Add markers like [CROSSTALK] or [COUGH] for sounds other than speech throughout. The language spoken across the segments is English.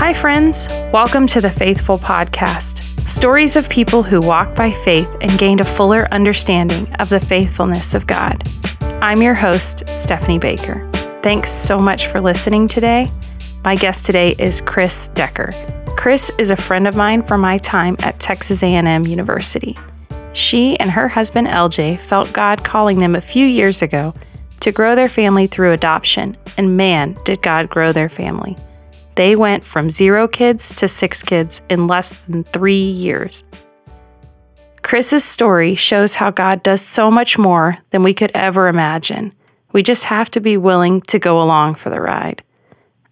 Hi, friends. Welcome to the Faithful Podcast stories of people who walked by faith and gained a fuller understanding of the faithfulness of God. I'm your host, Stephanie Baker. Thanks so much for listening today. My guest today is Kris Decker. Kris is a friend of mine from my time at Texas A&M University. She and her husband LJ felt God calling them a few years ago to grow their family through adoption, and man, did God grow their family. They went from zero kids to six kids in less than three years. Kris's story shows how God does so much more than we could ever imagine. We just have to be willing to go along for the ride.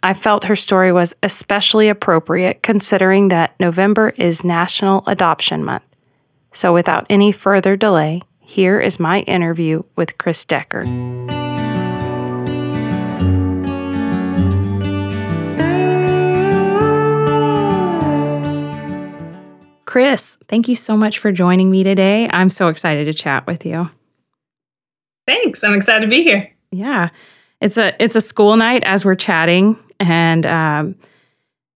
I felt her story was especially appropriate considering that November is National Adoption Month. So, without any further delay, here is my interview with Kris Decker. Kris, thank you so much for joining me today. I'm so excited to chat with you. Thanks. I'm excited to be here. Yeah. It's a it's a school night as we're chatting and um,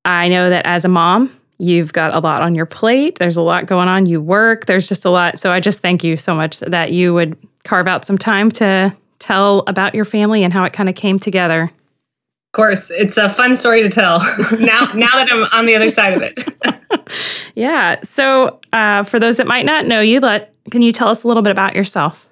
I know that as a mom, you've got a lot on your plate. There's a lot going on. You work. There's just a lot. So I just thank you so much that you would carve out some time to tell about your family and how it kind of came together. Of course, it's a fun story to tell. [LAUGHS] now, now that I'm on the other side of it. [LAUGHS] [LAUGHS] yeah. So, uh, for those that might not know you, let can you tell us a little bit about yourself?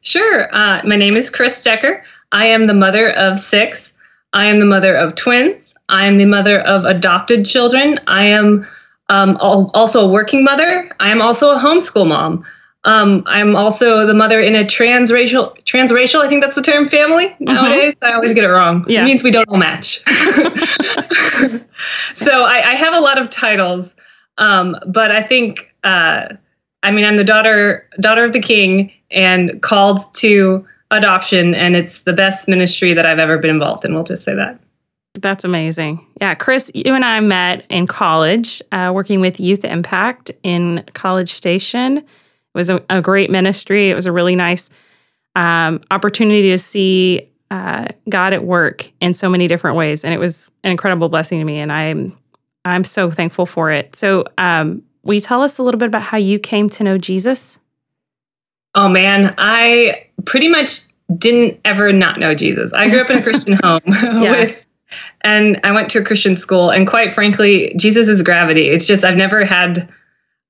Sure. Uh, my name is Kris Decker. I am the mother of six. I am the mother of twins. I am the mother of adopted children. I am um, also a working mother. I am also a homeschool mom. Um, I'm also the mother in a transracial transracial. I think that's the term family uh-huh. nowadays. I always get it wrong. Yeah. It means we don't all match. [LAUGHS] so I, I, have a lot of titles, um, but I think uh, I mean I'm the daughter daughter of the king and called to adoption, and it's the best ministry that I've ever been involved in. We'll just say that. That's amazing. Yeah, Kris, you and I met in college, uh, working with Youth Impact in College Station. It was a, a great ministry. It was a really nice um, opportunity to see uh, God at work in so many different ways, and it was an incredible blessing to me. And I'm I'm so thankful for it. So, um, will you tell us a little bit about how you came to know Jesus? Oh man, I pretty much didn't ever not know Jesus. I grew up in a Christian [LAUGHS] home [LAUGHS] yeah. with and I went to a Christian school and quite frankly, Jesus is gravity. It's just I've never had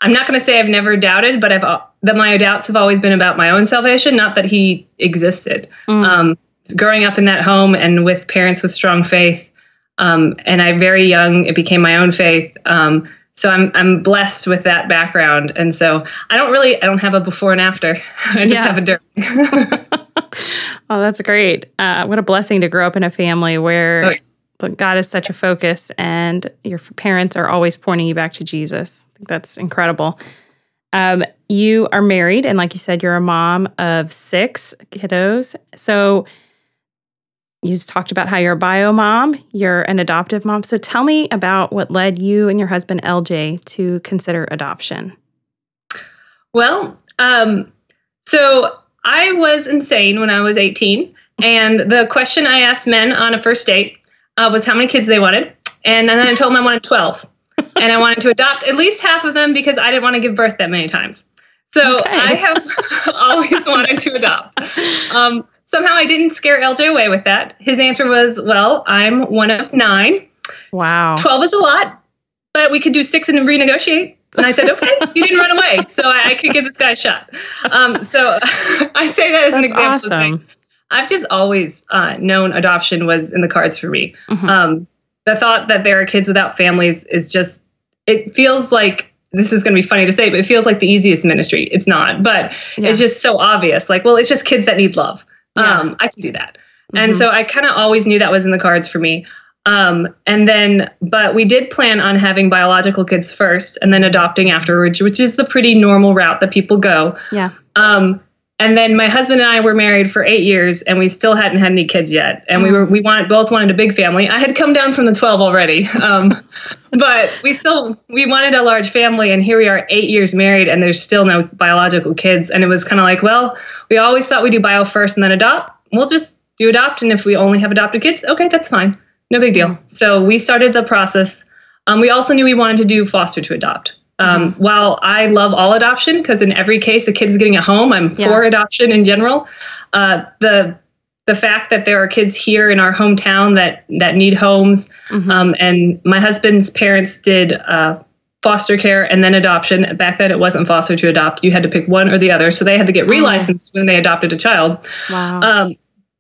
I'm not going to say I've never doubted, but I've that my doubts have always been about my own salvation, not that he existed. Mm. Um, growing up in that home and with parents with strong faith, um, and I very young, it became my own faith. Um, so I'm I'm blessed with that background, and so I don't really I don't have a before and after. [LAUGHS] I just yeah. have a during. [LAUGHS] [LAUGHS] oh, that's great! Uh, what a blessing to grow up in a family where oh, God is such a focus, and your parents are always pointing you back to Jesus. That's incredible. Um, you are married, and like you said, you're a mom of six kiddos. So You've talked about how you're a bio mom, you're an adoptive mom. So tell me about what led you and your husband LJ to consider adoption. Well, um, so I was insane when I was 18. And the question I asked men on a first date uh, was how many kids they wanted. And then I told them I wanted 12. And I wanted to adopt at least half of them because I didn't want to give birth that many times. So okay. I have [LAUGHS] always wanted to adopt. Um, Somehow I didn't scare LJ away with that. His answer was, Well, I'm one of nine. Wow. 12 is a lot, but we could do six and renegotiate. And I said, okay, [LAUGHS] you didn't run away, so I, I, could give this guy a shot. Um, so [LAUGHS] I say that as That's an example. Awesome. I've just always uh, known adoption was in the cards for me. Mm-hmm. Um, the thought that there are kids without families is just, it feels like this is going to be funny to say, but it feels like the easiest ministry. It's not, but yeah. it's just so obvious. Like, well, it's just kids that need love yeah. um, I can do that. Mm-hmm. And so I kind of always knew that was in the cards for me. Um, and then, but we did plan on having biological kids first and then adopting afterwards, which is the pretty normal route that people go. Yeah. Um, and then my husband and I were married for eight years, and we still hadn't had any kids yet. And mm. we were we wanted both wanted a big family. I had come down from the twelve already, [LAUGHS] um, but we still we wanted a large family. And here we are, eight years married, and there's still no biological kids. And it was kind of like, well, we always thought we'd do bio first and then adopt. We'll just do adopt, and if we only have adopted kids, okay, that's fine, no big deal. Mm. So we started the process Um, we also knew we wanted to do foster to adopt. Um, mm-hmm. While I love all adoption, because in every case a kid is getting a home, I'm yeah. for adoption in general. Uh, the the fact that there are kids here in our hometown that that need homes, mm-hmm. um, and my husband's parents did uh, foster care and then adoption. Back then, it wasn't foster to adopt; you had to pick one or the other. So they had to get oh. relicensed oh. when they adopted a child. Wow. Um,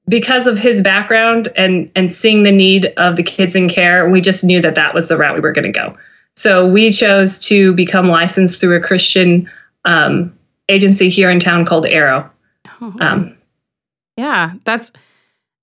because of his background and and seeing the need of the kids in care, we just knew that that was the route we were going to go. So we chose to become licensed through a Christian um, agency here in town called Arrow. Oh, um, yeah, that's.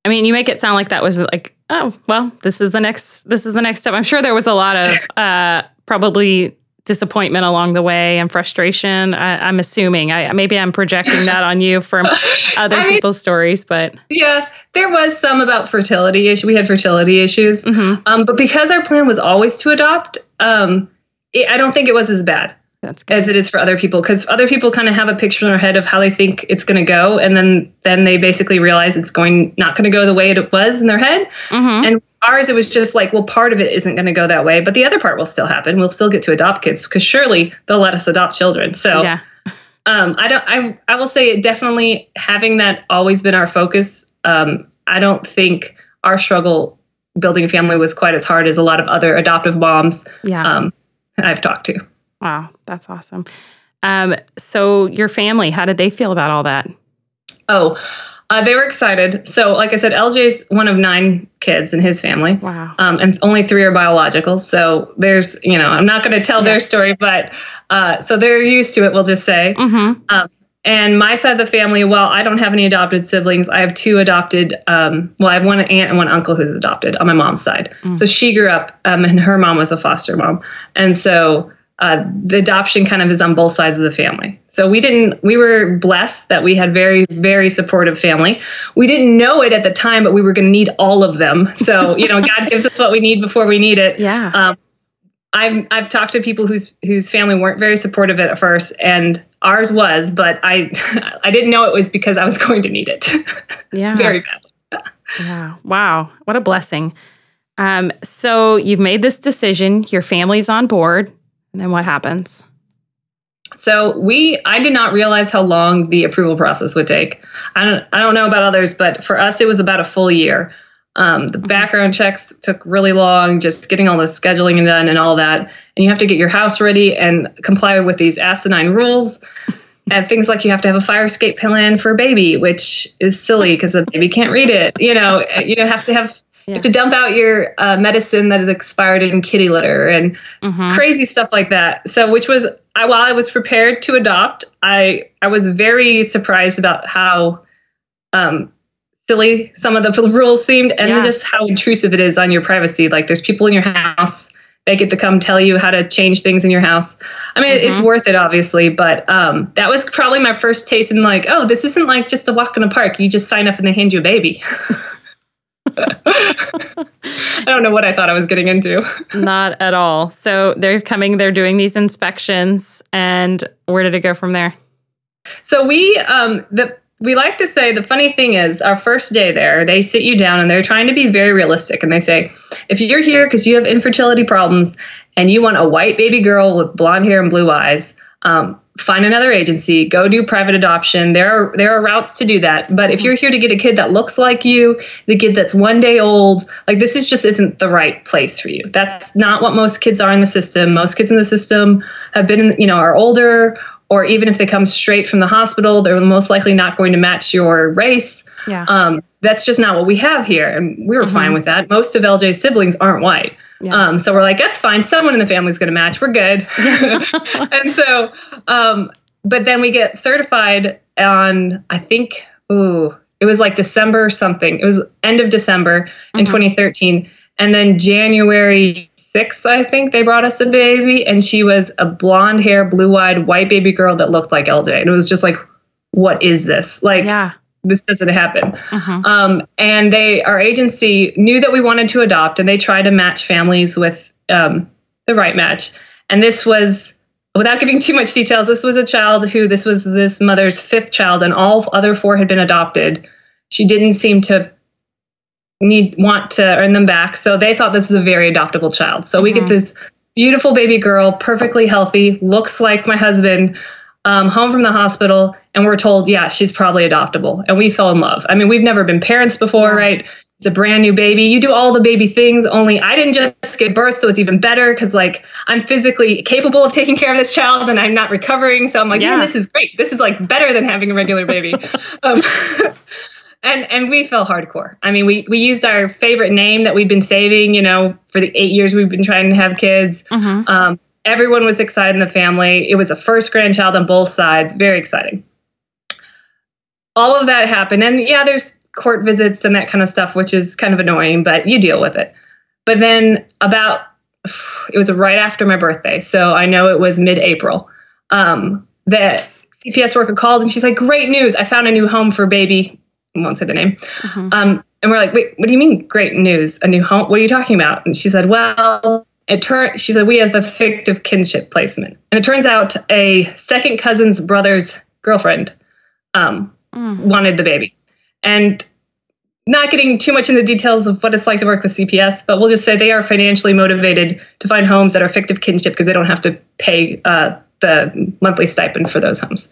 I mean, you make it sound like that was like, oh, well, this is the next. This is the next step. I'm sure there was a lot of [LAUGHS] uh, probably disappointment along the way and frustration. I, am assuming. I maybe I'm projecting that on you from [LAUGHS] other I people's mean, stories, but yeah, there was some about fertility issues. We had fertility issues, mm-hmm. um, but because our plan was always to adopt, um, it, I don't think it was as bad. As it is for other people, because other people kind of have a picture in their head of how they think it's going to go, and then then they basically realize it's going not going to go the way it was in their head. Mm-hmm. And ours, it was just like, well, part of it isn't going to go that way, but the other part will still happen. We'll still get to adopt kids because surely they'll let us adopt children. So, yeah. um, I don't. I I will say it definitely having that always been our focus. Um, I don't think our struggle building a family was quite as hard as a lot of other adoptive moms. Yeah. Um, I've talked to. Wow, that's awesome. Um, so your family, how did they feel about all that? Oh, uh, they were excited. So, like I said, LJ's one of nine kids in his family. Wow. Um, and only three are biological. So there's, you know, I'm not going to tell yeah. their story, but uh, so they're used to it. We'll just say. Mm-hmm. Um, and my side of the family, well, I don't have any adopted siblings. I have two adopted. Um, well, I have one aunt and one uncle who's adopted on my mom's side. Mm. So she grew up, um, and her mom was a foster mom, and so uh, the adoption kind of is on both sides of the family. So we didn't, we were blessed that we had very, very supportive family. We didn't know it at the time, but we were going to need all of them. [LAUGHS] So, you know, God gives us what we need before we need it. Yeah. Um, I've, I've talked to people whose, whose family weren't very supportive at first and ours was, but I, [LAUGHS] I didn't know it was because I was going to need it. [LAUGHS] Yeah. very badly. yeah. Wow. What a blessing. Um, so you've made this decision, your family's on board and then what happens? So we I did not realize how long the approval process would take. I don't I don't know about others, but for us it was about a full year. Um, the background checks took really long, just getting all the scheduling done and all that. And you have to get your house ready and comply with these asinine rules. [LAUGHS] And things like you have to have a fire escape plan for a baby, which is silly because a baby can't read it. You know, you have to have you have to dump out your uh, medicine that is expired in kitty litter and mm-hmm. crazy stuff like that. So, which was I, while I was prepared to adopt, I I was very surprised about how um, silly some of the [LAUGHS] rules seemed, and yeah. just how intrusive it is on your privacy. Like, there's people in your house; they get to come tell you how to change things in your house. I mean, mm-hmm. it's worth it, obviously, but um, that was probably my first taste in like, oh, this isn't like just a walk in the park. You just sign up and they hand you a baby. [LAUGHS] [LAUGHS] I don't know what I thought I was getting into. Not at all. So they're coming, they're doing these inspections, and where did it go from there? So we, um, the we like to say the funny thing is our first day there they sit you down and they're trying to be very realistic and they say if you're here because you have infertility problems and you want a white baby girl with blonde hair and blue eyes um, find another agency, go do private adoption. There are there are routes to do that. But if you're here to get a kid that looks like you, the kid that's one day old, like this is just isn't the right place for you. That's not what most kids are in the system. Most kids in the system have been, in, you know, are older, or even if they come straight from the hospital, they're most likely not going to match your race. Yeah. Um, that's just not what we have here. And we were mm-hmm. fine with that. Most of LJ's siblings aren't white. Yeah. Um, so we're like, that's fine. Someone in the family is going to match. We're good. [LAUGHS] [LAUGHS] and so, um, but then we get certified on, I think, ooh, it was like December something. It was end of December mm-hmm. in 2013. And then January 6th, I think they brought us a baby. And she was a blonde hair, blue eyed, white baby girl that looked like LJ. And it was just like, what is this? Like, yeah this doesn't happen. Uh-huh. Um, and they, our agency knew that we wanted to adopt, and they tried to match families with um, the right match. And this was, without giving too much details, this was a child who this was this mother's fifth child, and all other four had been adopted. She didn't seem to need want to earn them back, so they thought this was a very adoptable child. So uh-huh. we get mm-hmm. this beautiful baby girl, perfectly healthy, looks like my husband, um, home from the hospital, and we're told, yeah, she's probably adoptable. And we fell in love. I mean, we've never been parents before, right? It's a brand new baby. You do all the baby things, only I didn't just give birth, so it's even better because like I'm physically capable of taking care of this child and I'm not recovering. So I'm like, yeah, this is great. This is like better than having a regular baby. [LAUGHS] um, [LAUGHS] and and we fell hardcore. I mean, we we used our favorite name that we've been saving, you know, for the eight years we've been trying to have kids. Mm-hmm. Um, everyone was excited in the family. It was a first grandchild on both sides. Very exciting. All of that happened, and yeah, there's court visits and that kind of stuff, which is kind of annoying, but you deal with it. But then about [SIGHS] it was right after my birthday, so I know it was mid-April. Um, that CPS worker called and she's like, "Great news! I found a new home for baby won't say the name. Mm-hmm. Um, and we're like, wait, what do you mean great news? A new home? What are you talking about? And she said, well, it turned, she said, we have a fictive kinship placement. And it turns out a second cousin's brother's girlfriend um, mm. wanted the baby. And not getting too much into the details of what it's like to work with CPS, but we'll just say they are financially motivated to find homes that are fictive kinship because they don't have to pay uh, the monthly stipend for those homes.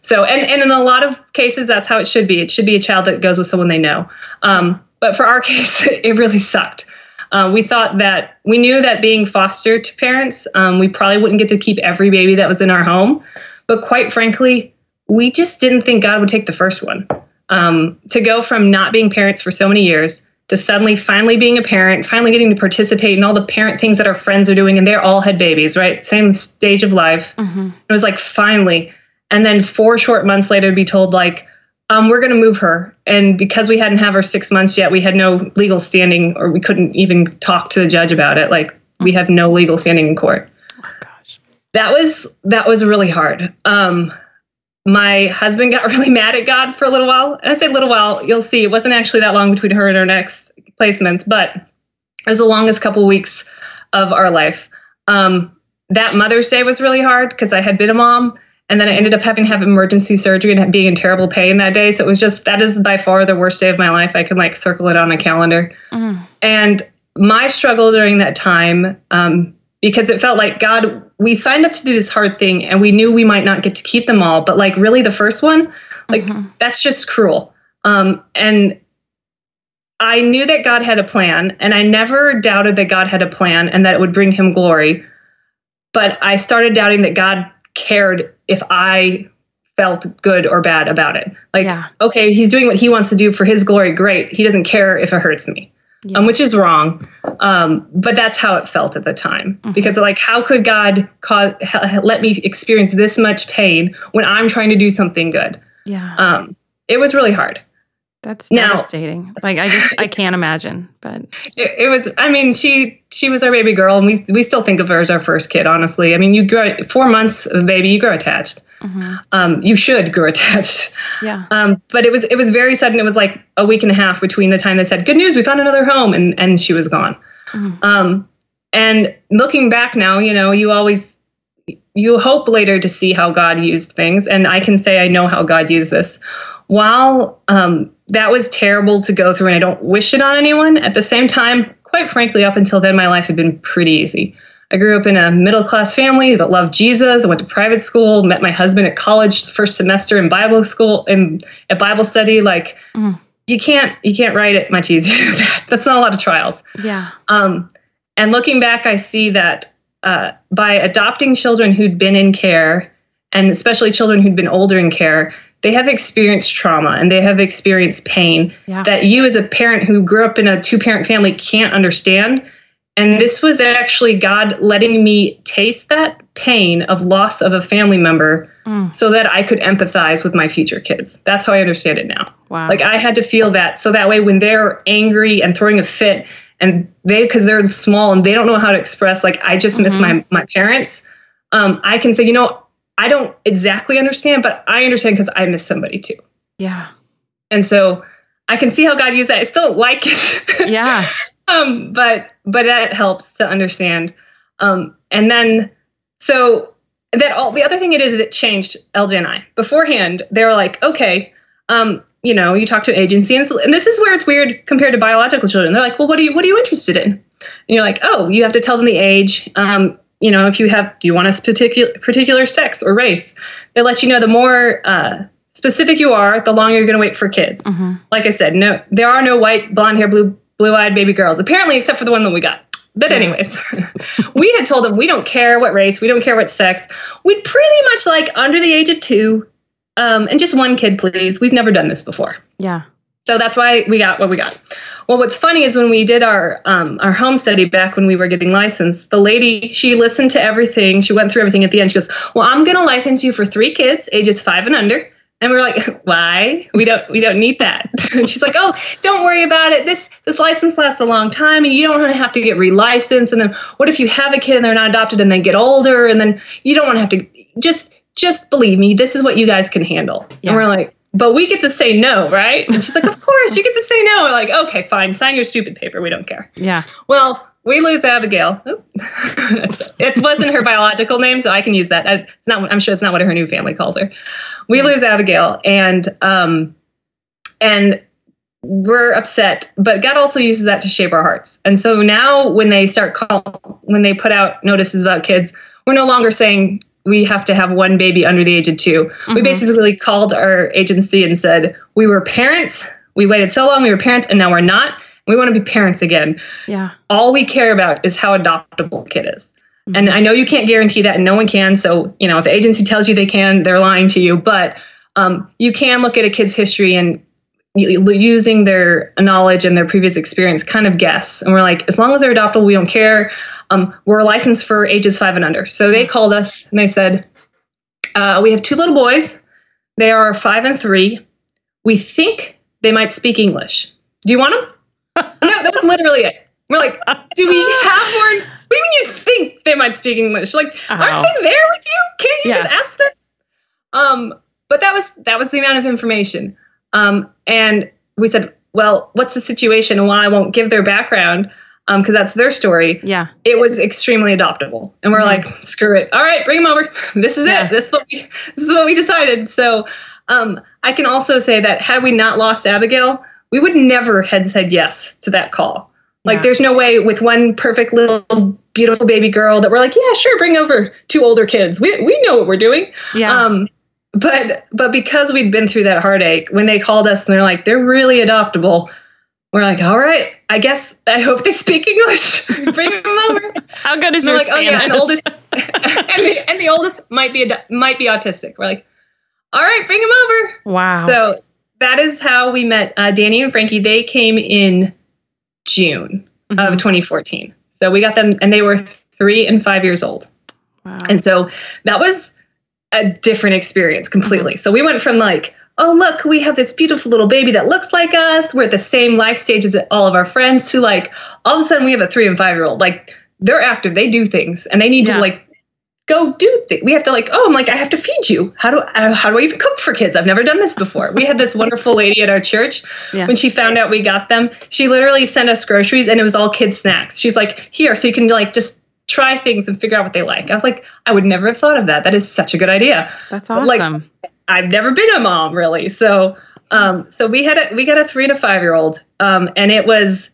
So, and, and in a lot of cases, that's how it should be. It should be a child that goes with someone they know. Um, but for our [LAUGHS] case, it really sucked. Uh, we thought that we knew that being foster to parents, um, we probably wouldn't get to keep every baby that was in our home. But quite frankly, we just didn't think God would take the first one. Um, to go from not being parents for so many years to suddenly finally being a parent, finally getting to participate in all the parent things that our friends are doing, and they all had babies, right? Same stage of life. Mm-hmm. It was like finally and then four short months later to be told like um, we're going to move her. And because we hadn't have her six months yet we had no legal standing or we couldn't even talk to the judge about it. Like we have no legal standing in court. Oh, gosh. that was that was really hard. Um, my husband got [LAUGHS] really mad at god for a little while. And i say little while you'll see. It wasn't actually that long between her and her next placements but it was the longest couple weeks of our life. Um, that mother's day was really hard because i had been a mom and then I ended up having to have emergency surgery and being in terrible pain that day. So it was just that is by far the worst day of my life. I can like circle it on a calendar. Mm. And my struggle during that time, um, because it felt like God, we signed up to do this hard thing and we knew we might not get to keep them all, but like really the first one, like mm-hmm. that's just cruel. Um, and I knew that God had a plan, and I never doubted that God had a plan and that it would bring him glory. But I started doubting that God cared if I felt good or bad about it. Like, yeah. okay, he's doing what he wants to do for his glory. Great. He doesn't care if it hurts me, yeah. um, which is wrong. Um, but that's how it felt at the time. Mm-hmm. Because, like, how could God cause, let me experience this much pain when I'm trying to do something good? Yeah. Um, it was really hard. That's devastating. Like I just I can't imagine. But [LAUGHS] it, it, was. I mean, she she was our baby girl, and we we still think of her as our first kid. Honestly, I mean, you grow four months of baby, you grow attached. Mm-hmm. Um, you should grow [LAUGHS] attached. Yeah. Um, but it was it was very sudden. It was like a week and a half between the time they said, "Good news, we found another home," and and she was gone. Mm-hmm. Um, and looking back now, you know, you always you hope later to see how God used things, and I can say I know how God used this. While um, that was terrible to go through and I don't wish it on anyone. At the same time, quite frankly, up until then, my life had been pretty easy. I grew up in a middle class family that loved Jesus. I went to private school, met my husband at college first semester in Bible school in at Bible study. Like mm. you can't you can't write it much easier [LAUGHS] than that. That's not a lot of trials. Yeah. Um, and looking back, I see that uh, by adopting children who'd been in care, and especially children who'd been older in care, they have experienced trauma and they have experienced pain yeah. that you as a parent who grew up in a two parent family can't understand and this was actually god letting me taste that pain of loss of a family member mm. so that i could empathize with my future kids that's how i understand it now wow. like i had to feel that so that way when they're angry and throwing a fit and they because they're small and they don't know how to express like i just mm-hmm. miss my my parents um, i can say you know I don't exactly understand, but I understand because I miss somebody too. Yeah. And so I can see how God used that. I still like it. [LAUGHS] Yeah. um, but but that helps to understand. Um, and then so that all the other thing it is is it changed LJ and I. Beforehand, they were like, okay, um, you know, you talk to an agency, and, so, and this is where it's weird compared to biological children. They're like, well, what are you what are you interested in? And you're like, oh, you have to tell them the age. Um, you know, if you have, do you want a particular particular sex or race? They let you know the more uh, specific you are, the longer you're going to wait for kids. Mm-hmm. Like I said, no, there are no white, blonde hair, blue blue eyed baby girls. Apparently, except for the one that we got. But anyways, [LAUGHS] [LAUGHS] we had told them we don't care what race, we don't care what sex. We'd pretty much like under the age of two, um, and just one kid, please. We've never done this before. Yeah. So that's why we got what we got. Well, what's funny is when we did our um, our home study back when we were getting licensed, the lady she listened to everything. She went through everything at the end. She goes, "Well, I'm going to license you for three kids, ages five and under." And we are like, [LAUGHS] why? We don't we don't need that. [LAUGHS] and she's like, oh, don't worry about it. This this license lasts a long time and you don't want to have to get relicensed. And then what if you have a kid and they're not adopted and they get older and then you don't want to have to just just believe me, this is what you guys can handle. Yeah. And we're like, but we get to say no, right? And she's like, of course, you get to say no. We're like, okay, fine, sign your stupid paper. We don't care. Yeah. Well, we lose Abigail. [LAUGHS] it wasn't her biological name, so I can use that. It's not. I'm sure it's not what her new family calls her. We lose Abigail, and um, and we're upset. But God also uses that to shape our hearts. And so now, when they start call, when they put out notices about kids, we're no longer saying we have to have one baby under the age of 2 mm-hmm. We basically called our agency and said we were parents. We waited so long. We were parents, and now we're not we want to be parents again. Yeah. All we care about is how adoptable a kid is. Mm-hmm. And I know you can't guarantee that, and no one can. So, you know, if the agency tells you they can, they're lying to you. But um, you can look at a kid's history and using their knowledge and their previous experience kind of guess. And we're like, as long as they're adoptable, we don't care. Um, we're licensed for ages five and under. So they called us and they said, uh, We have two little boys. They are five and three. We think they might speak English. Do you want them? [LAUGHS] no that was literally it. We're like, do we have more? What do you mean you think they might speak English? Like, aren't they there with you? Can't you yeah. just ask them? Um, but that was that was the amount of information. Um, and we said, well, what's the situation? And while I won't give their background, because um, that's their story. Yeah, it was extremely adoptable, and we're mm-hmm. like, screw it. All right, bring them over. [LAUGHS] This is yeah. it. This is what we this is what we decided. So, um, I can also say that had we not lost Abigail, we would never had said yes to that call. Like, yeah. there's no way with one perfect little beautiful baby girl that we're like, yeah, sure, bring over two older kids. We we know what we're doing. Yeah. Um, but but because we'd been through that heartache, when they called us and they're like, they're really adoptable. We're like, all right, I guess I hope they speak English. [LAUGHS] Bring them over. How good is your like, Spanish? Oh yeah, and the oldest, [LAUGHS] and, the, and the oldest might be might be autistic. We're like, all right, bring them over. Wow. So that is how we met uh, Danny and Frankie. They came in June mm-hmm. of 2014. So we got them, and they were three and five years old. Wow. And so that was a different experience completely. Mm-hmm. So we went from like, oh, look, we have this beautiful little baby that looks like us. We're at the same life stage as all of our friends, to like, all of a sudden we have a three and five year old. Like, they're active, they do things, and they need yeah. to like go do things. We have to like, oh, I'm like, I have to feed you. How do I, how do I even cook for kids? I've never done this before. We had this [LAUGHS] wonderful lady at our church. Yeah. When she found out we got them, she literally sent us groceries and it was all kids snacks. She's like, here, so you can like just try things and figure out what they like. I was like, I would never have thought of that. That is such a good idea. That's awesome. Like, I've never been a mom really. So, um, so we had a, we got a three to five year old, um, and it was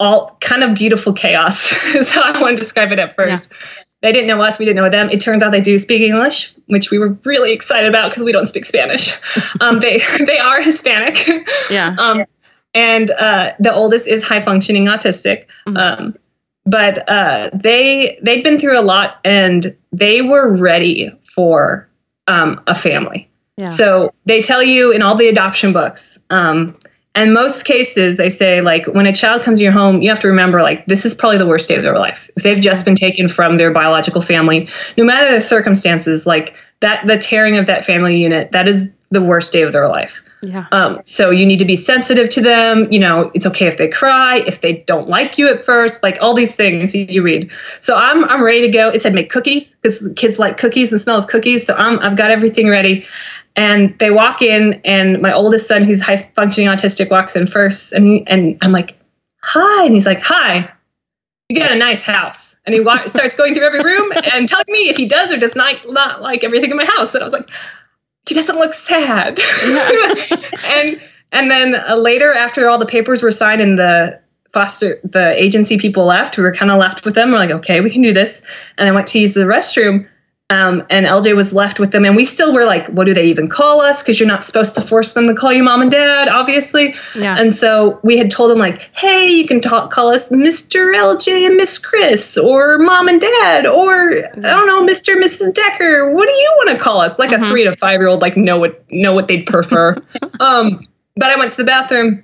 all kind of beautiful chaos [LAUGHS] is how I want to describe it at first. Yeah. They didn't know us. We didn't know them. It turns out they do speak English, which we were really excited about because we don't speak Spanish. [LAUGHS] Um, they [LAUGHS] they are Hispanic. Yeah. Um, and uh, the oldest is high functioning autistic. Mm-hmm. But uh, they they'd been through a lot and they were ready for um, a family. Yeah. So they tell you in all the adoption books, um, and most cases, they say, like, when a child comes to your home, you have to remember, like, this is probably the worst day of their life. If they've just been taken from their biological family, no matter the circumstances, like, that, the tearing of that family unit, that is the worst day of their life. Yeah. Um, so you need to be sensitive to them. You know, it's okay if they cry, if they don't like you at first, like all these things you read. So I'm I'm ready to go. It said make cookies because kids like cookies and smell of cookies. So I'm I've got everything ready. And they walk in, and my oldest son, who's high functioning autistic, walks in first, and he, and I'm like, "Hi," and he's like, "Hi, you got a nice house." And he wa- starts going through every room and telling me if he does or does not not like everything in my house. And I was like, "He doesn't look sad." Yeah. [LAUGHS] and and then uh, later, after all the papers were signed and the foster the agency people left. We were kind of left with them. We're like, okay, we can do this. And I went to use the restroom. Um, and LJ was left with them, and we still were like, "What do they even call us?" Because you're not supposed to force them to call you mom and dad, obviously. Yeah. And so we had told them like, "Hey, you can talk, call us Mr. LJ and Miss Kris, or mom and dad, or I don't know, Mr. and Mrs. Decker. What do you want to call us?" Like mm-hmm. a three to five year old, like know what know what they'd prefer. [LAUGHS] um, but I went to the bathroom,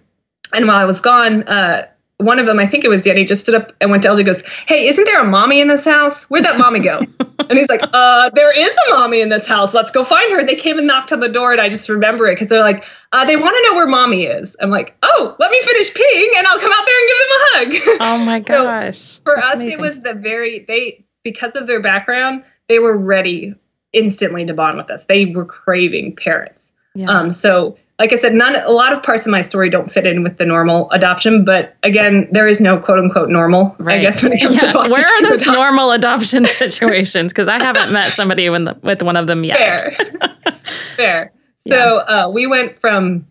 and while I was gone, uh, one of them, I think it was Danny, just stood up and went to LJ goes, Hey, isn't there a mommy in this house? Where'd that mommy go? [LAUGHS] and he's like, Uh, there is a mommy in this house. Let's go find her. They came and knocked on the door, and I just remember it because they're like, uh, They want to know where mommy is. I'm like, Oh, let me finish peeing and I'll come out there and give them a hug. Oh my [LAUGHS] gosh. so for That's us, amazing. it was the very, they, because of their background, they were ready instantly to bond with us. They were craving parents. Yeah. Um, so like I said, none a lot of parts of my story don't fit in with the normal adoption, but again, there is no quote unquote normal. Right. I guess when it comes yeah. to foster where are those adoption. normal adoption [LAUGHS] situations? Because I haven't met somebody with, with one of them yet. Fair, [LAUGHS] fair. Yeah. So uh, we went from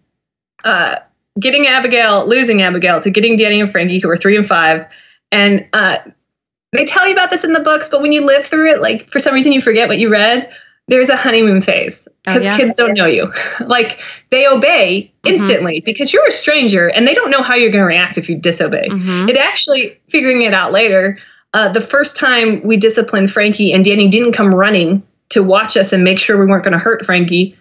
uh, getting Abigail, losing Abigail, to getting Danny and Frankie, who were three and five, and uh, they tell you about this in the books, but when you live through it, like for some reason you forget what you read there's a honeymoon phase because oh, yeah? kids don't know you. [LAUGHS] like they obey mm-hmm. instantly mm-hmm. because you're a stranger and they don't know how you're going to react if you disobey. Mm-hmm. It actually, figuring it out later, uh, the first time we disciplined Frankie and Danny didn't come running to watch us and make sure we weren't going to hurt Frankie,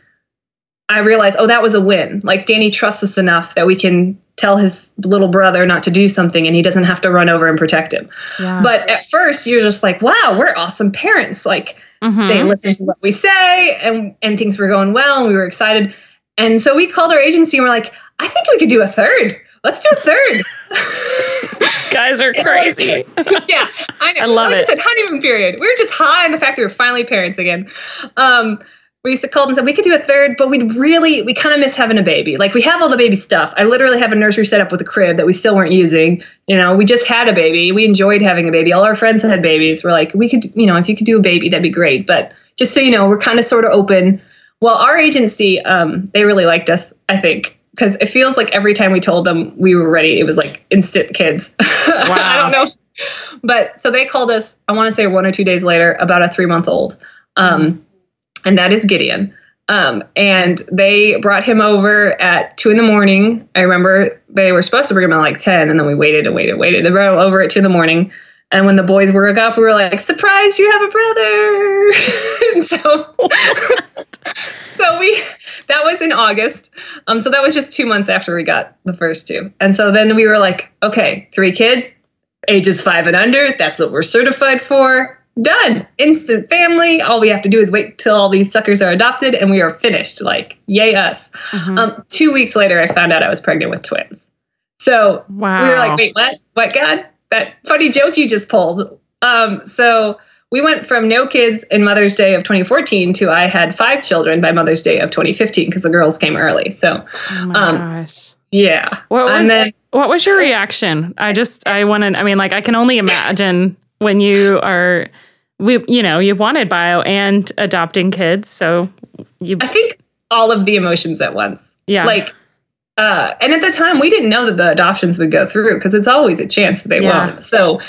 I realized, oh, that was a win. Like Danny trusts us enough that we can tell his little brother not to do something and he doesn't have to run over and protect him. Yeah. But at first, you're just like, wow, we're awesome parents. Like, Mm-hmm. They listened to what we say, and and things were going well, and we were excited. And so we called our agency and we're like, I think we could do a third. Let's do a third. [LAUGHS] Guys are [LAUGHS] crazy. Like, [LAUGHS] yeah, I know. I love like it. I said honeymoon period. We were just high on the fact that we are finally parents again. Um, we used to call them and said we could do a third, but we'd really we kind of miss having a baby. Like we have all the baby stuff. I literally have a nursery set up with a crib that we still weren't using. You know, we just had a baby. We enjoyed having a baby. All our friends had babies. We're like, we could, you know, if you could do a baby, that'd be great. But just so you know, we're kind of sort of open. Well, our agency, um, they really liked us, I think, because it feels like every time we told them we were ready, it was like instant kids. Wow. [LAUGHS] I don't know. But so they called us, I want to say one or two days later, about a three month old. Um, and that is Gideon. Um, and they brought him over at two in the morning. I remember they were supposed to bring him at like 10, and then we waited and waited and waited. They brought him over at two in the morning. And when the boys woke up, we were like, surprise, you have a brother. [LAUGHS] and so, [LAUGHS] so we, that was in August. Um, so that was just two months after we got the first two. And so then we were like, okay, three kids, ages five and under. That's what we're certified for done. Instant family. All we have to do is wait till all these suckers are adopted and we are finished. Like yay us. Mm-hmm. um, two weeks later i found out i was pregnant with twins. So wow. we were like wait what? What god? That funny joke you just pulled. Um, so we went from no kids in mother's day of 2014 to i had five children by mother's day of 2015 because the girls came early. So oh my um, gosh. yeah. What was, and then what was your reaction? I just i want to i mean like i can only imagine when you are we you know you wanted bio and adopting kids so you i think all of the emotions at once. Yeah. Like uh and at the time we didn't know that the adoptions would go through because it's always a chance that they yeah. won't. So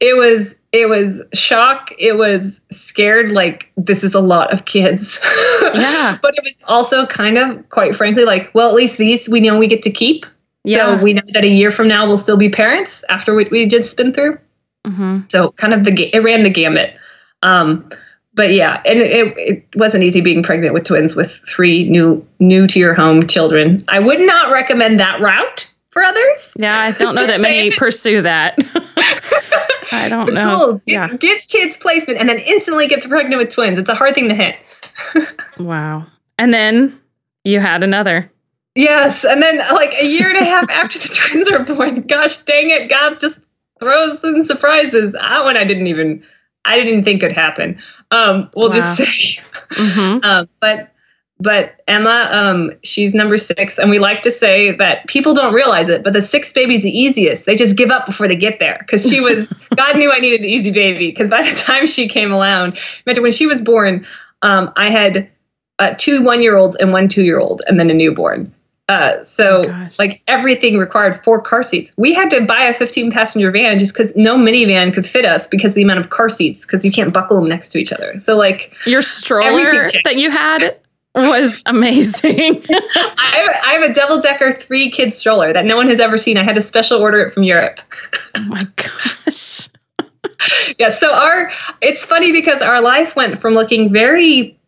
it was it was shock. It was scared like this is a lot of kids. [LAUGHS] Yeah. But it was also kind of quite frankly like well at least these we know we get to keep. Yeah. so we know that a year from now we'll still be parents after what we just been through. Mm-hmm. so kind of the it ran the gamut um, but yeah, and it, it wasn't easy being pregnant with twins with three new new to your home children. I would not recommend that route for others. Yeah, I don't know that many pursue that. [LAUGHS] I don't know. Get, yeah. get kids placement and then instantly get pregnant with twins. It's a hard thing to hit. [LAUGHS] wow. And then you had another. Yes, and then like a year and a half after the [LAUGHS] twins are born, gosh dang it, God just throws in surprises. That one I didn't even I didn't think it could happen. Um, we'll wow. just say. [LAUGHS] Mm-hmm. um, but but Emma, um, she's number six, and we like to say that people don't realize it, but the sixth baby's the easiest. They just give up before they get there because she was. [LAUGHS] God knew I needed an easy baby because by the time she came around, imagine when she was born, um, I had uh, two one-year-olds and one two-year-old, and then a newborn. Uh, so oh like everything required four car seats. We had to buy a 15 passenger van just because no minivan could fit us because the amount of car seats because you can't buckle them next to each other. So like your stroller that you had was amazing. [LAUGHS] I, have a, I have a double decker three kid stroller that no one has ever seen. I had to special order it from Europe. [LAUGHS] oh my gosh. yeah. So our it's funny because our life went from looking very,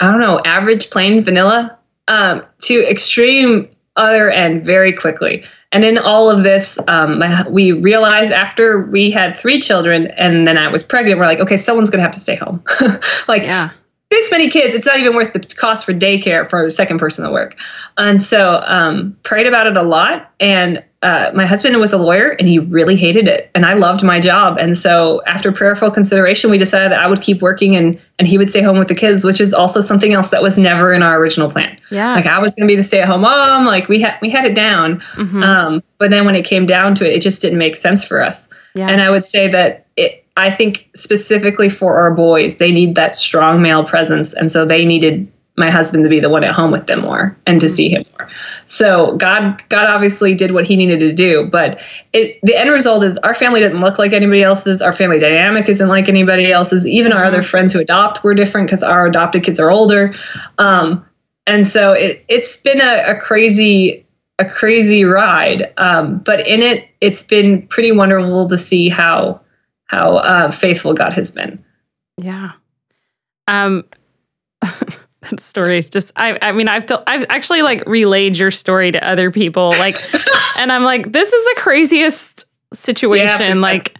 I don't know, average, plain vanilla um, to extreme other end very quickly. And in all of this, um, we realized after we had three children and then I was pregnant, we're like, okay, someone's going to have to stay home. [LAUGHS] like, yeah. this many kids, it's not even worth the cost for daycare for a second person to work. And so um, prayed about it a lot. And uh, my husband was a lawyer and he really hated it. And i loved my job. And so after prayerful consideration we decided that i would keep working and and he would stay home with the kids which is also something else that was never in our original plan. Yeah. Like i was going to be the stay-at-home mom. Like we had we had it down. Mm-hmm. um, but then when it came down to it it just didn't make sense for us. Yeah. and i would say that it i think specifically for our boys they need that strong male presence. And so they needed my husband to be the one at home with them more and to mm-hmm. see him more. So God God obviously did what he needed to do, but it the end result is our family didn't look like anybody else's. Our family dynamic isn't like anybody else's. Even our other mm-hmm. friends who adopt were different because our adopted kids are older. Um, and so it it's been a, a crazy a crazy ride. Um, but in it, it's been pretty wonderful to see how how uh, faithful God has been. Yeah. Um [LAUGHS] that story is just I I mean I've told I've actually like relayed your story to other people like [LAUGHS] and I'm like this is the craziest situation yeah, like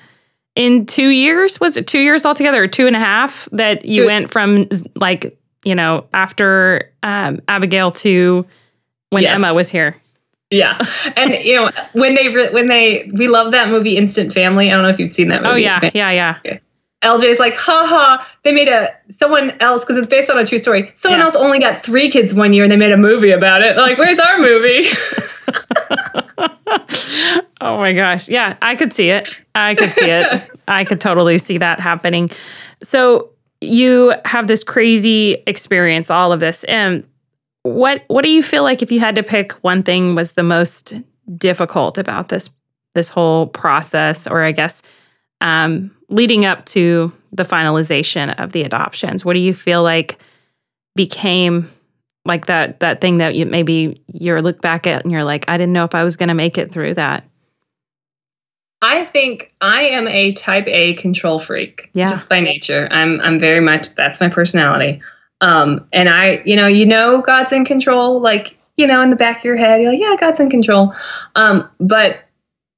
in two years was it two years altogether or two and a half that you two. went from like you know after um, Abigail to when yes. Emma was here yeah [LAUGHS] and you know when they re- when they we love that movie Instant Family I don't know if you've seen that movie oh yeah yeah yeah. LJ's like, haha, they made a someone else because it's based on a true story. Someone yeah. else only got three kids one year and they made a movie about it. Like, where's our movie? [LAUGHS] oh my gosh. Yeah, I could see it. I could see it. [LAUGHS] I could totally see that happening. So you have this crazy experience, all of this. And what what do you feel like if you had to pick one thing was the most difficult about this this whole process, or I guess um, leading up to the finalization of the adoptions? What do you feel like became like that that thing that you maybe you look back at and you're like, I didn't know if I was going to make it through that? I think I am a type A control freak yeah. just by nature. I'm I'm very much that's my personality. Um, and I, you know, you know God's in control, like, you know, in the back of your head, you're like, yeah, God's in control. Um, but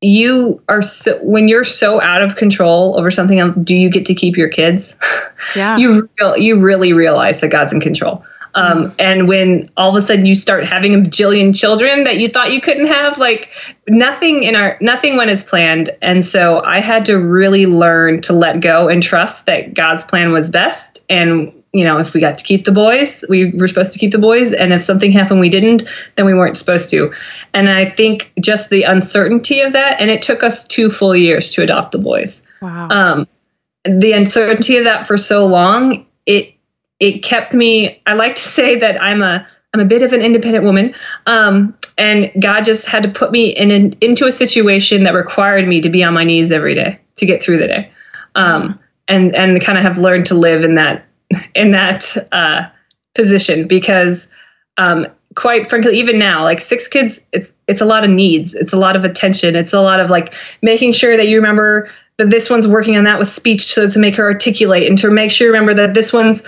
you are so when you're so out of control over something else, do you get to keep your kids? [LAUGHS] Yeah. You real, you really realize that god's in control. Um, mm-hmm. and when all of a sudden you start having a bajillion children that you thought you couldn't have like nothing in our nothing went as planned. And so i had to really learn to let go and trust that god's plan was best and you know, if we got to keep the boys, we were supposed to keep the boys. And if something happened we didn't, then we weren't supposed to. And I think just the uncertainty of that, and it took us two full years to adopt the boys. Wow. Um, the uncertainty of that for so long, it it kept me. I like to say that I'm a I'm a bit of an independent woman, um, and God just had to put me in an, into a situation that required me to be on my knees every day to get through the day, um, and and kind of have learned to live in that in that uh, position because um, quite frankly even now like six kids it's it's a lot of needs. It's a lot of attention. It's a lot of like making sure that you remember that this one's working on that with speech so to make her articulate and to make sure you remember that this one's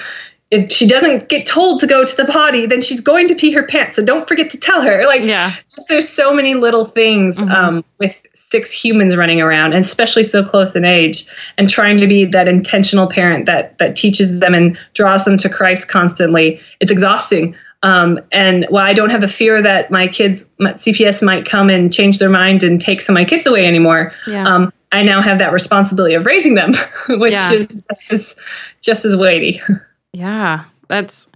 if she doesn't get told to go to the potty then she's going to pee her pants. So don't forget to tell her. Like yeah. just there's so many little things mm-hmm. um, with six humans running around and especially so close in age and trying to be that intentional parent that that teaches them and draws them to christ constantly it's exhausting um, and while i don't have the fear that my kids my cps might come and change their mind and take some of my kids away anymore yeah. um, i now have that responsibility of raising them [LAUGHS] which yeah. is just as just as weighty [LAUGHS] yeah that's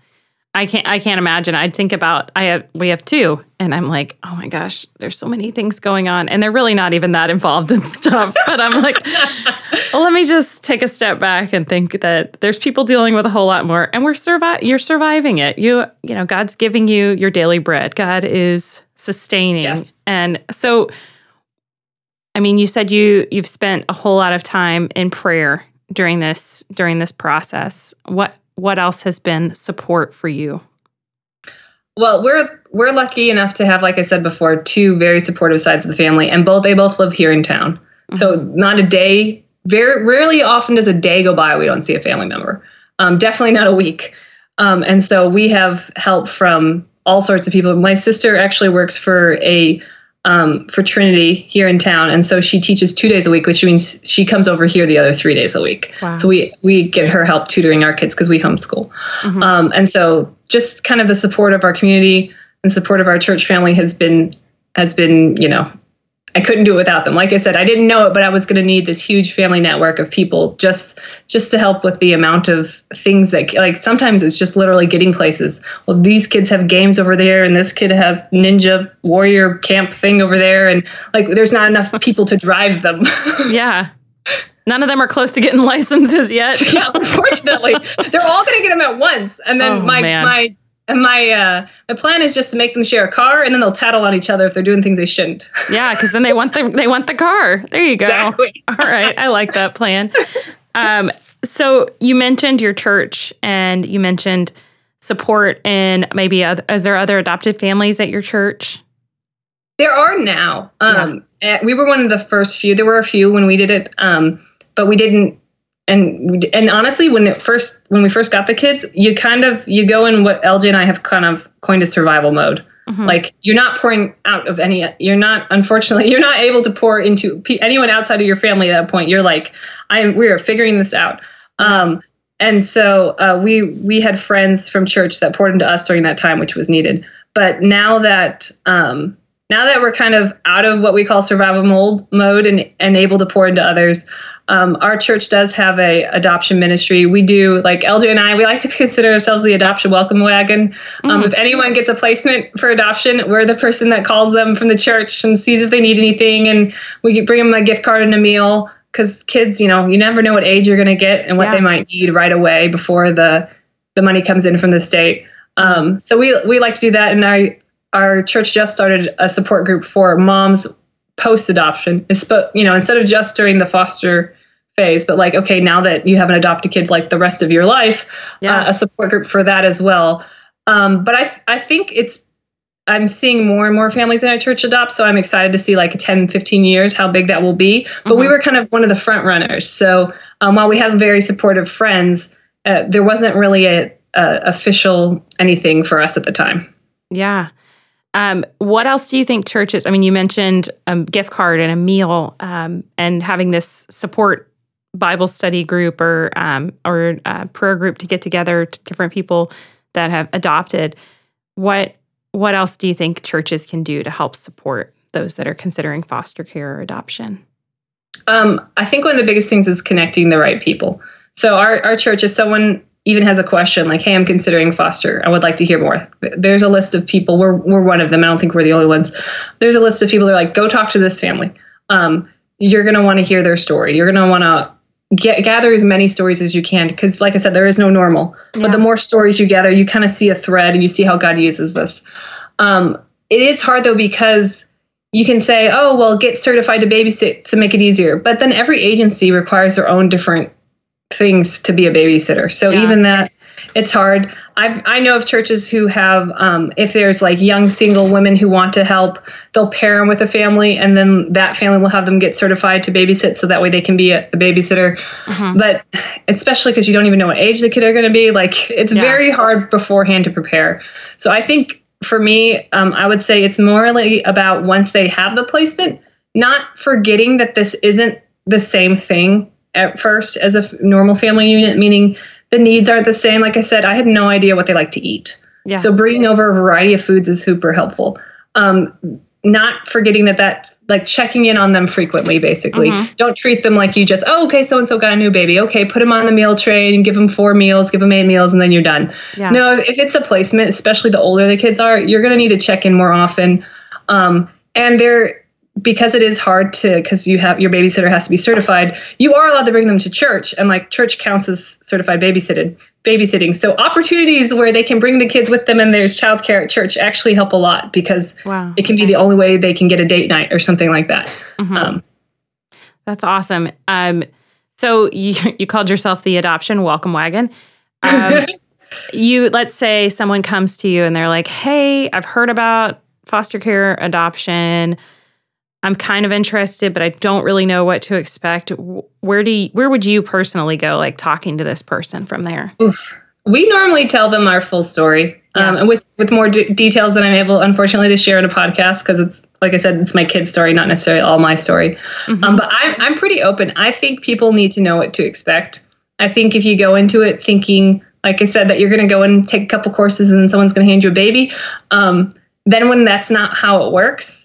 I can't I can't imagine. I'd think about I have we have two and I'm like, "Oh my gosh, there's so many things going on." And they're really not even that involved in [LAUGHS] stuff, but I'm like well, [LAUGHS] let me just take a step back and think that there's people dealing with a whole lot more, and we're survi- You're surviving it. You, you know, God's giving you your daily bread. God is sustaining, yes. and so. I mean, you said you you've spent a whole lot of time in prayer during this during this process. What what else has been support for you? Well, we're we're lucky enough to have, like I said before, two very supportive sides of the family, and both they both live here in town. Mm-hmm. So not a day very rarely often does a day go by we don't see a family member um, definitely not a week um, and so we have help from all sorts of people my sister actually works for a um, for trinity here in town and so she teaches two days a week which means she comes over here the other three days a week wow. so we we get her help tutoring our kids because we homeschool mm-hmm. Um, and so just kind of the support of our community and support of our church family has been has been you know I couldn't do it without them. Like I said, I didn't know it, but I was going to need this huge family network of people just just to help with the amount of things that like sometimes it's just literally getting places. Well, these kids have games over there and this kid has ninja warrior camp thing over there and like there's not enough [LAUGHS] people to drive them. [LAUGHS] yeah. None of them are close to getting [LAUGHS] licenses yet. yeah, unfortunately. They're all going to get them at once. And then oh, my man. my and my uh, my plan is just to make them share a car, and then they'll tattle on each other if they're doing things they shouldn't. yeah, because then they want the they want the car. There you go. Exactly. [LAUGHS] All right, I like that plan. Um, so you mentioned your church, and you mentioned support and maybe other, is there other adopted families at your church? There are now. Um, yeah. We were one of the first few. There were a few when we did it, um, but we didn't and and honestly when it first when we first got the kids you kind of you go in what lj and i have kind of coined a survival mode. Mm-hmm. like you're not pouring out of any you're not unfortunately [LAUGHS] you're not able to pour into anyone outside of your family at that point. You're like i'm we are figuring this out. Um, and so uh, we we had friends from church that poured into us during that time which was needed. But now that um, now that we're kind of out of what we call survival mold mode and, and able to pour into others, um, our church does have a adoption ministry. We do like LJ and I. We like to consider ourselves the adoption welcome wagon. Um, mm. If anyone gets a placement for adoption, we're the person that calls them from the church and sees if they need anything, and we bring them a gift card and a meal. Because kids, you know, you never know what age you're going to get and what yeah. they might need right away before the the money comes in from the state. Um, so we we like to do that, and I our church just started a support group for moms post adoption. You know, instead of just during the foster phase, but like, okay, now that you have an adopted kid, like the rest of your life, yeah. uh, a support group for that as well. Um, but I, I think it's, I'm seeing more and more families in our church adopt. So I'm excited to see like 10, 15 years, how big that will be. But mm-hmm. we were kind of one of the front runners. So um, while we have very supportive friends, uh, there wasn't really a, a official anything for us at the time. Yeah. Um, what else do you think churches? I mean, you mentioned a gift card and a meal, um, and having this support Bible study group or um, or prayer group to get together, to different people that have adopted. What what else do you think churches can do to help support those that are considering foster care or adoption? Um, I think one of the biggest things is connecting the right people. So our our church, if someone even has a question like, "Hey, I'm considering foster. I would like to hear more." There's a list of people. We're we're one of them. I don't think we're the only ones. There's a list of people that are like, "Go talk to this family." Um, you're going to want to hear their story. You're going to want to get, gather as many stories as you can because, like I said, there is no normal. Yeah. But the more stories you gather, you kind of see a thread and you see how God uses this. Um, it is hard though because you can say, "Oh, well, get certified to babysit to make it easier," but then every agency requires their own different things to be a babysitter. So yeah. even that it's hard. I I know of churches who have, um, if there's like young single women who want to help, they'll pair them with a family, and then that family will have them get certified to babysit, so that way they can be a, a babysitter. Mm-hmm. But especially because you don't even know what age the kid are going to be, like it's yeah. very hard beforehand to prepare. So I think for me, um, I would say it's morally about once they have the placement, not forgetting that this isn't the same thing at first as a normal family unit, meaning the needs aren't the same. Like I said, I had no idea what they like to eat. Yeah. So bringing over a variety of foods is super helpful. Um, not forgetting that that like checking in on them frequently basically mm-hmm. don't treat them like you just oh okay so and so got a new baby okay put them on the meal train give them four meals give them eight meals and then you're done yeah. no if it's a placement especially the older the kids are you're going to need to check in more often um, and they're because it is hard to because you have your babysitter has to be certified you are allowed to bring them to church and like church counts as certified babysitting babysitting. So opportunities where they can bring the kids with them and there's childcare at church actually help a lot because wow. it can be the only way they can get a date night or something like that. Mm-hmm. um, that's awesome. Um, so you, [LAUGHS] you called yourself the adoption welcome wagon. Um, [LAUGHS] you let's say someone comes to you and they're like hey i've heard about foster care adoption I'm kind of interested, but I don't really know what to expect. Where do you, where would you personally go, like talking to this person from there? Oof. We normally tell them our full story, yeah. um, and with with more d- details than I'm able, unfortunately, to share in a podcast because it's like I said, it's my kid's story, not necessarily all my story. Mm-hmm. Um, but I'm I'm pretty open. I think people need to know what to expect. I think if you go into it thinking, like I said, that you're going to go and take a couple courses and then someone's going to hand you a baby, um, then when that's not how it works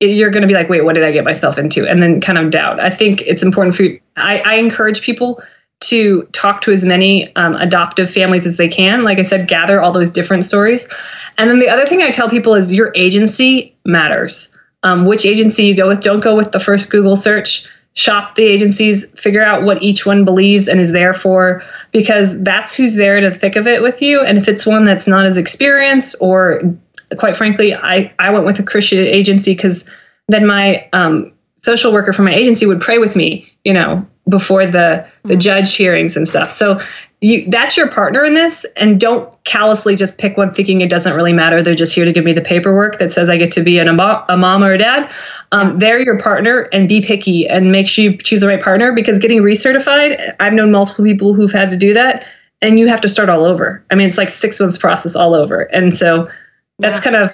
you're going to be like, wait, what did I get myself into? And then kind of doubt. I think it's important for you. I, I encourage people to talk to as many um, adoptive families as they can. Like I said, gather all those different stories. And then the other thing I tell people is your agency matters. Um, which agency you go with, don't go with the first Google search. Shop the agencies, figure out what each one believes and is there for, because that's who's there to thick of it with you. And if it's one that's not as experienced or quite frankly, I, I went with a Christian agency because then my um, social worker from my agency would pray with me, you know, before the the mm-hmm. judge hearings and stuff. So you that's your partner in this, and don't callously just pick one thinking it doesn't really matter. They're just here to give me the paperwork that says I get to be an, a, mom, a mom or a dad. Um, they're your partner, and be picky and make sure you choose the right partner because getting recertified, I've known multiple people who've had to do that, and you have to start all over. I mean, it's like six months process all over, and so that's yeah. kind of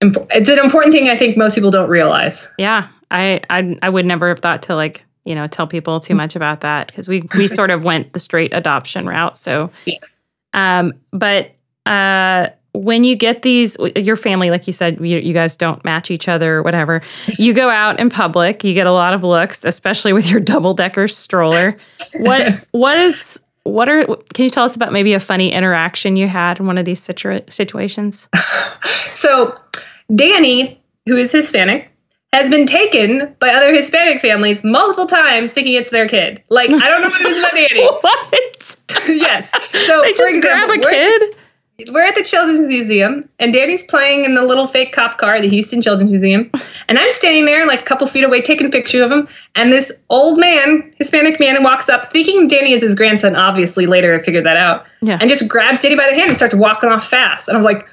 it's an important thing I think most people don't realize. Yeah, I I, I would never have thought to like you know tell people too much about that because we we sort of went the straight adoption route. So, yeah. um, but uh, when you get these, your family, like you said, you, you guys don't match each other or whatever. [LAUGHS] You go out in public, you get a lot of looks, especially with your double decker stroller. What what is what are can you tell us about maybe a funny interaction you had in one of these situa- situations? [LAUGHS] So danny who is hispanic has been taken by other hispanic families multiple times thinking it's their kid. Like i don't know what it is about danny. [LAUGHS] What? [LAUGHS] Yes. So they just for example, grab a kid we're at the Children's Museum, and Danny's playing in the little fake cop car at the Houston Children's Museum. [LAUGHS] And I'm standing there, like a couple feet away, taking a picture of him. And this old man, Hispanic man, walks up, thinking Danny is his grandson. Obviously, later I figured that out. Yeah. And just grabs Danny by the hand and starts walking off fast. And I was like,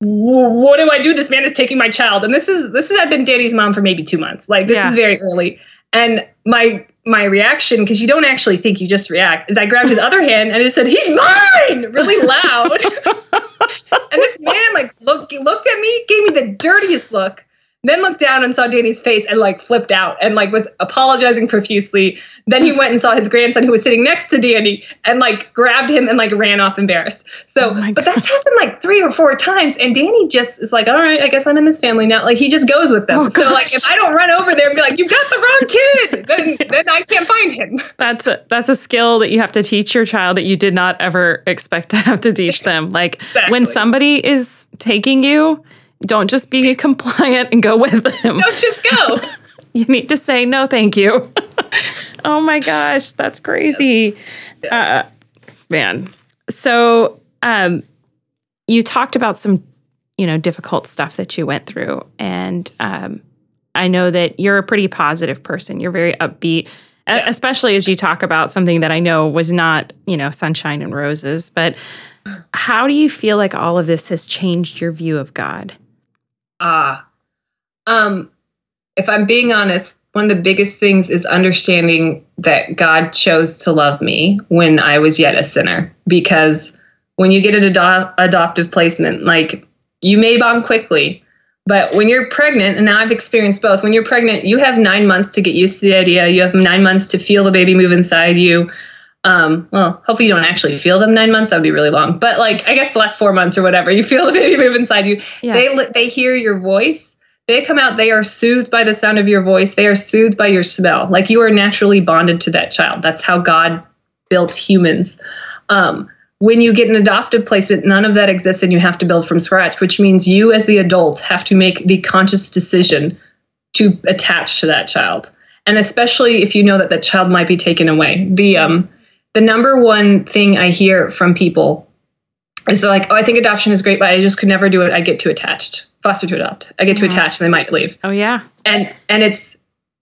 what do I do? This man is taking my child. And this is this has been Danny's mom for maybe two months. Like this yeah. is very early. And my my reaction, because you don't actually think you just react, is I grabbed his other hand and I just said, "He's mine!" really loud. [LAUGHS] and this man like looked looked at me, gave me the dirtiest look, then looked down and saw Danny's face and like flipped out and like was apologizing profusely. Then he went and saw his grandson who was sitting next to Danny and like grabbed him and like ran off embarrassed. So, oh but that's happened like three or four times. And Danny just is like, all right, I guess I'm in this family now. Like he just goes with them. Oh, so like if I don't run over there and be like, you got the wrong kid, [LAUGHS] then then I can't find him. That's a that's a skill that you have to teach your child that you did not ever expect to have to teach [LAUGHS] them. Like exactly. when somebody is taking you don't just be [LAUGHS] compliant and go with them. Don't just go. [LAUGHS] you need to say no, thank you. [LAUGHS] oh my gosh, that's crazy. Uh, man. So, um, you talked about some, you know, difficult stuff that you went through, and um, I know that you're a pretty positive person. You're very upbeat, yeah. especially as you talk about something that I know was not, you know, sunshine and roses. But [SIGHS] how do you feel like all of this has changed your view of God? Ah. Um, if I'm being honest, one of the biggest things is understanding that God chose to love me when I was yet a sinner. Because when you get an ado- adoptive placement, like you may bond quickly, but when you're pregnant, and now I've experienced both, when you're pregnant, you have nine months to get used to the idea. You have nine months to feel the baby move inside you. Um, well, hopefully you don't actually feel them nine months. That would be really long. But like, I guess the last four months or whatever, you feel [LAUGHS] the baby move inside you. Yeah. They they hear your voice. They come out. They are soothed by the sound of your voice. They are soothed by your smell. Like you are naturally bonded to that child. That's how God built humans. Um, when you get an adopted placement, none of that exists, and you have to build from scratch. Which means you, as the adult, have to make the conscious decision to attach to that child and especially if you know that that child might be taken away the um the number one thing i hear from people is they're like oh i think adoption is great but i just could never do it. I get too attached. Foster to adopt. I get too mm-hmm. attached and they might leave. Oh yeah. And and it's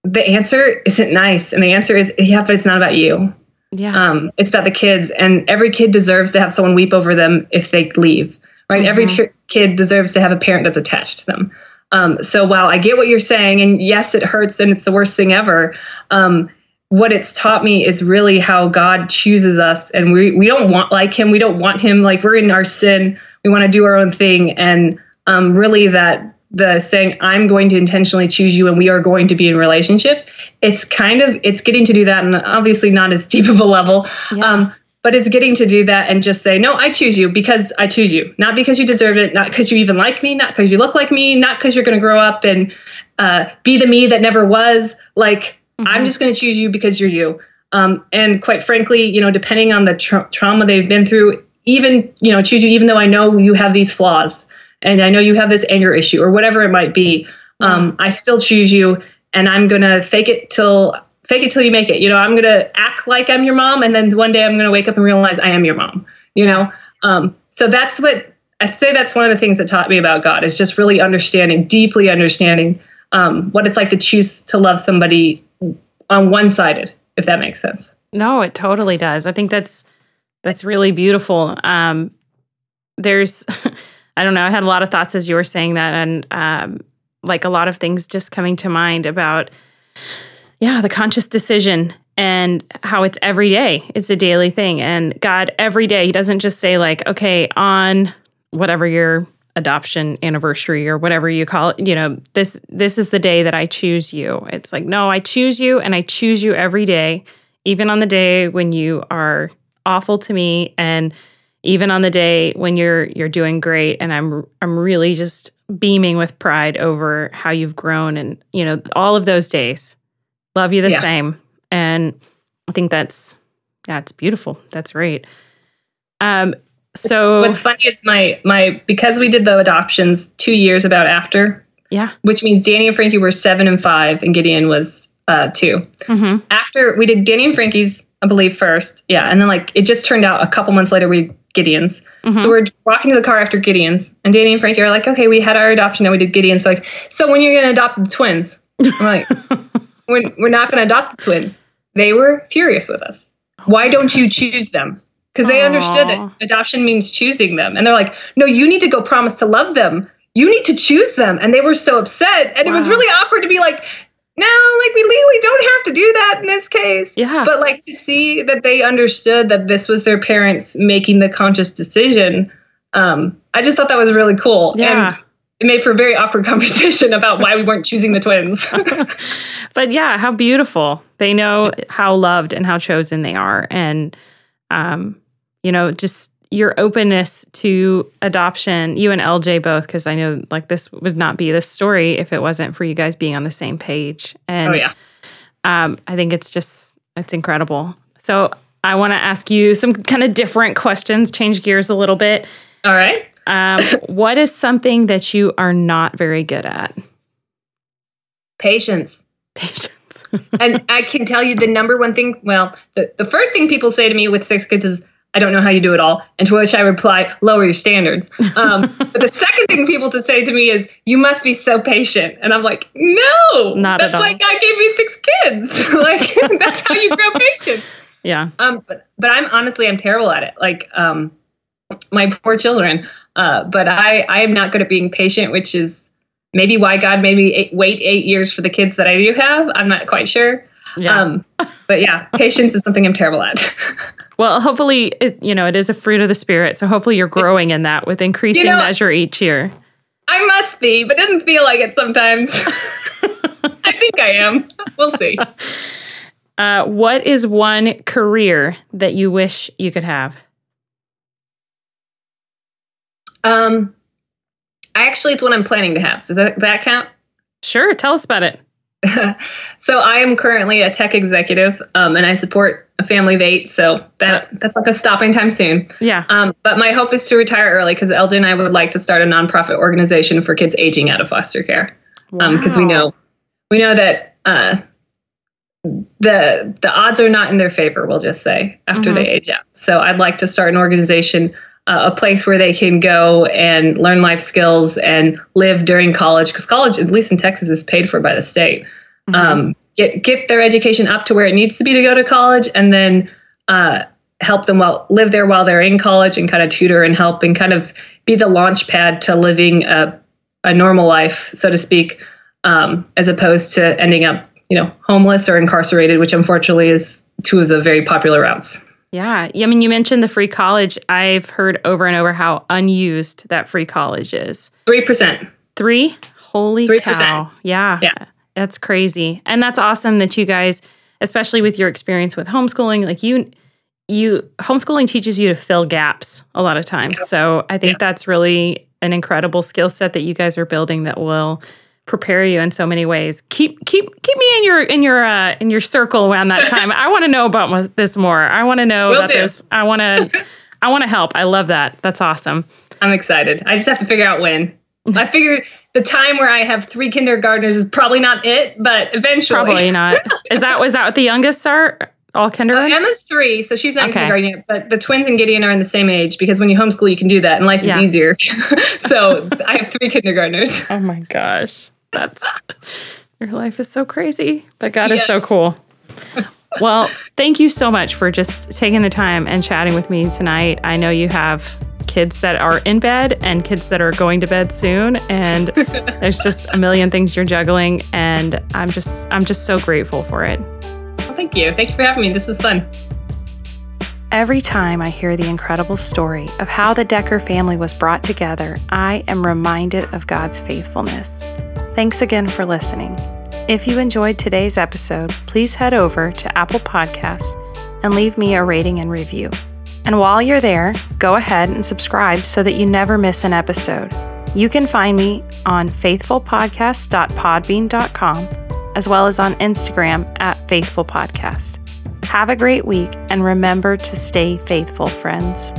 the answer isn't nice. And the answer is yeah but it's not about you. Yeah. Um it's about the kids. And every kid deserves to have someone weep over them if they leave right? Mm-hmm. every t- kid deserves to have a parent that's attached to them. Um, so while I get what you're saying, and yes, it hurts and it's the worst thing ever, um, what it's taught me is really how God chooses us, and we we don't want like Him. We don't want Him like we're in our sin. We want to do our own thing, and um, really that the saying i'm going to intentionally choose you and we are going to be in relationship it's kind of it's getting to do that and obviously not as deep of a level yeah. um, but it's getting to do that and just say no i choose you because i choose you not because you deserve it not because you even like me not because you look like me not because you're going to grow up and uh, be the me that never was like mm-hmm. i'm just going to choose you because you're you um, and quite frankly you know depending on the tra- trauma they've been through even you know choose you even though i know you have these flaws and i know you have this anger issue or whatever it might be um, i still choose you and i'm going to fake it till fake it till you make it. You know, I'm gonna act like I'm your mom, and then one day I'm gonna wake up and realize I am your mom. You know, um, so that's what I'd say. That's one of the things that taught me about God is just really understanding, deeply understanding um, what it's like to choose to love somebody on one sided, if that makes sense. No, it totally does. I think that's that's really beautiful. Um, there's, [LAUGHS] I don't know, I had a lot of thoughts as you were saying that, and um, like a lot of things just coming to mind about yeah, the conscious decision and how it's every day. It's a daily thing. And God, every day, He doesn't just say, like, okay, on whatever your adoption anniversary or whatever you call it, you know, this this is the day that I choose you. It's like, no, I choose you and I choose you every day, even on the day when you are awful to me and even on the day when you're you're doing great and I'm I'm really just beaming with pride over how you've grown and you know all of those days Love you the yeah. same. And I think that's yeah, it's beautiful. That's right Um so what's funny is my my because we did the adoptions two years about after. Yeah. Which means Danny and Frankie were seven and five and Gideon was uh 2 mm-hmm. After we did Danny and Frankie's, I believe, first. Yeah. And then like it just turned out a couple months later we Gideon's. Mm-hmm. So we're walking to the car after Gideon's, and Danny and Frankie are like, okay, we had our adoption and we did Gideon's. So like, so when you're gonna adopt the twins? I'm like, [LAUGHS] we're, we're not going to adopt the twins. They were furious with us. Why don't you choose them? Because they understood that adoption means choosing them. And they're like, no, you need to go promise to love them. You need to choose them. And they were so upset. And wow. it was really awkward to be like, no, like we legally don't have to do that in this case. Yeah. But like to see that they understood that this was their parents making the conscious decision. Um, I just thought that was really cool. Yeah. And it made for a very awkward [LAUGHS] conversation about why we weren't choosing the twins. [LAUGHS] [LAUGHS] but yeah, how beautiful. They know how loved and how chosen they are. And, um, you know, just your openness to adoption, you and LJ both, because I know like this would not be this story if it wasn't for you guys being on the same page. And oh, yeah. Um, I think it's just, it's incredible. So I want to ask you some kind of different questions, change gears a little bit. All right. Um, [LAUGHS] what is something that you are not very good at? Patience. Patience. [LAUGHS] and I can tell you the number one thing. Well, the, the first thing people say to me with six kids is, I don't know how you do it all. And to which I reply, lower your standards. Um, [LAUGHS] but the second thing people to say to me is, you must be so patient. And I'm like, no, not that's like God gave me six kids. [LAUGHS] like [LAUGHS] that's how you grow patient. Yeah. Um, but but I'm honestly I'm terrible at it. Like um, my poor children. Uh, but I, I am not good at being patient, which is maybe why God made me eight, wait eight years for the kids that I do have. I'm not quite sure. Yeah. Um, but yeah, patience is something I'm terrible at. [LAUGHS] well, hopefully, it, you know, it is a fruit of the spirit. So hopefully you're growing in that with increasing you know, measure each year. I must be, but it doesn't feel like it sometimes. [LAUGHS] I [LAUGHS] think I am. We'll see. Uh, what is one career that you wish you could have? Um, I actually, it's what I'm planning to have. Does that, that count? Sure. Tell us about it. [LAUGHS] so I am currently a tech executive, um, and I support a family of eight. So that that's like a stopping time soon. Yeah. Um, but my hope is to retire early because LJ and I would like to start a nonprofit organization for kids aging out of foster care. Because um, wow. we know we know that uh, the the odds are not in their favor. We'll just say after mm-hmm. they age out. So I'd like to start an organization, a place where they can go and learn life skills and live during college, because college, at least in Texas, is paid for by the state. Mm-hmm. Um, get get their education up to where it needs to be to go to college, and then uh, help them while live there while they're in college, and kind of tutor and help and kind of be the launch pad to living a a normal life, so to speak, um, as opposed to ending up you know, homeless or incarcerated, which unfortunately is two of the very popular routes. Yeah. I mean, you mentioned the free college. I've heard over and over how unused that free college is. 3%. Three? Holy 3%. cow. Yeah. Yeah. That's crazy. And that's awesome that you guys, especially with your experience with homeschooling, like you, you homeschooling teaches you to fill gaps a lot of times. Yeah. So I think yeah. that's really an incredible skill set that you guys are building that will prepare you in so many ways. Keep keep keep me in your in your uh, in your circle around that time. I want to know about this more. I want to know Will about do. this. I want to [LAUGHS] I want to help. I love that. That's awesome. I'm excited. I just have to figure out when. I figured the time where I have three kindergartners is probably not it, but eventually. Probably not. [LAUGHS] is that was that what the youngest are? All kindergarten? Uh, Emma's three, so she's not okay. in kindergarten yet. But the twins and Gideon are in the same age because when you homeschool, you can do that, and life yeah. is easier. [LAUGHS] so I have three kindergartners. Oh my gosh that's [LAUGHS] your life is so crazy, but God is so cool. Well, thank you so much for just taking the time and chatting with me tonight. I know you have kids that are in bed and kids that are going to bed soon and [LAUGHS] there's just a million things you're juggling and I'm just I'm just so grateful for it. Well, thank you. Thank you for having me. This was fun. Every time I hear the incredible story of how the Decker family was brought together, I am reminded of God's faithfulness. Thanks again for listening. If you enjoyed today's episode, please head over to Apple Podcasts and leave me a rating and review. And while you're there, go ahead and subscribe so that you never miss an episode. You can find me on faithfulpodcast.podbean.com as well as on Instagram at faithfulpodcast. Have a great week and remember to stay faithful, friends.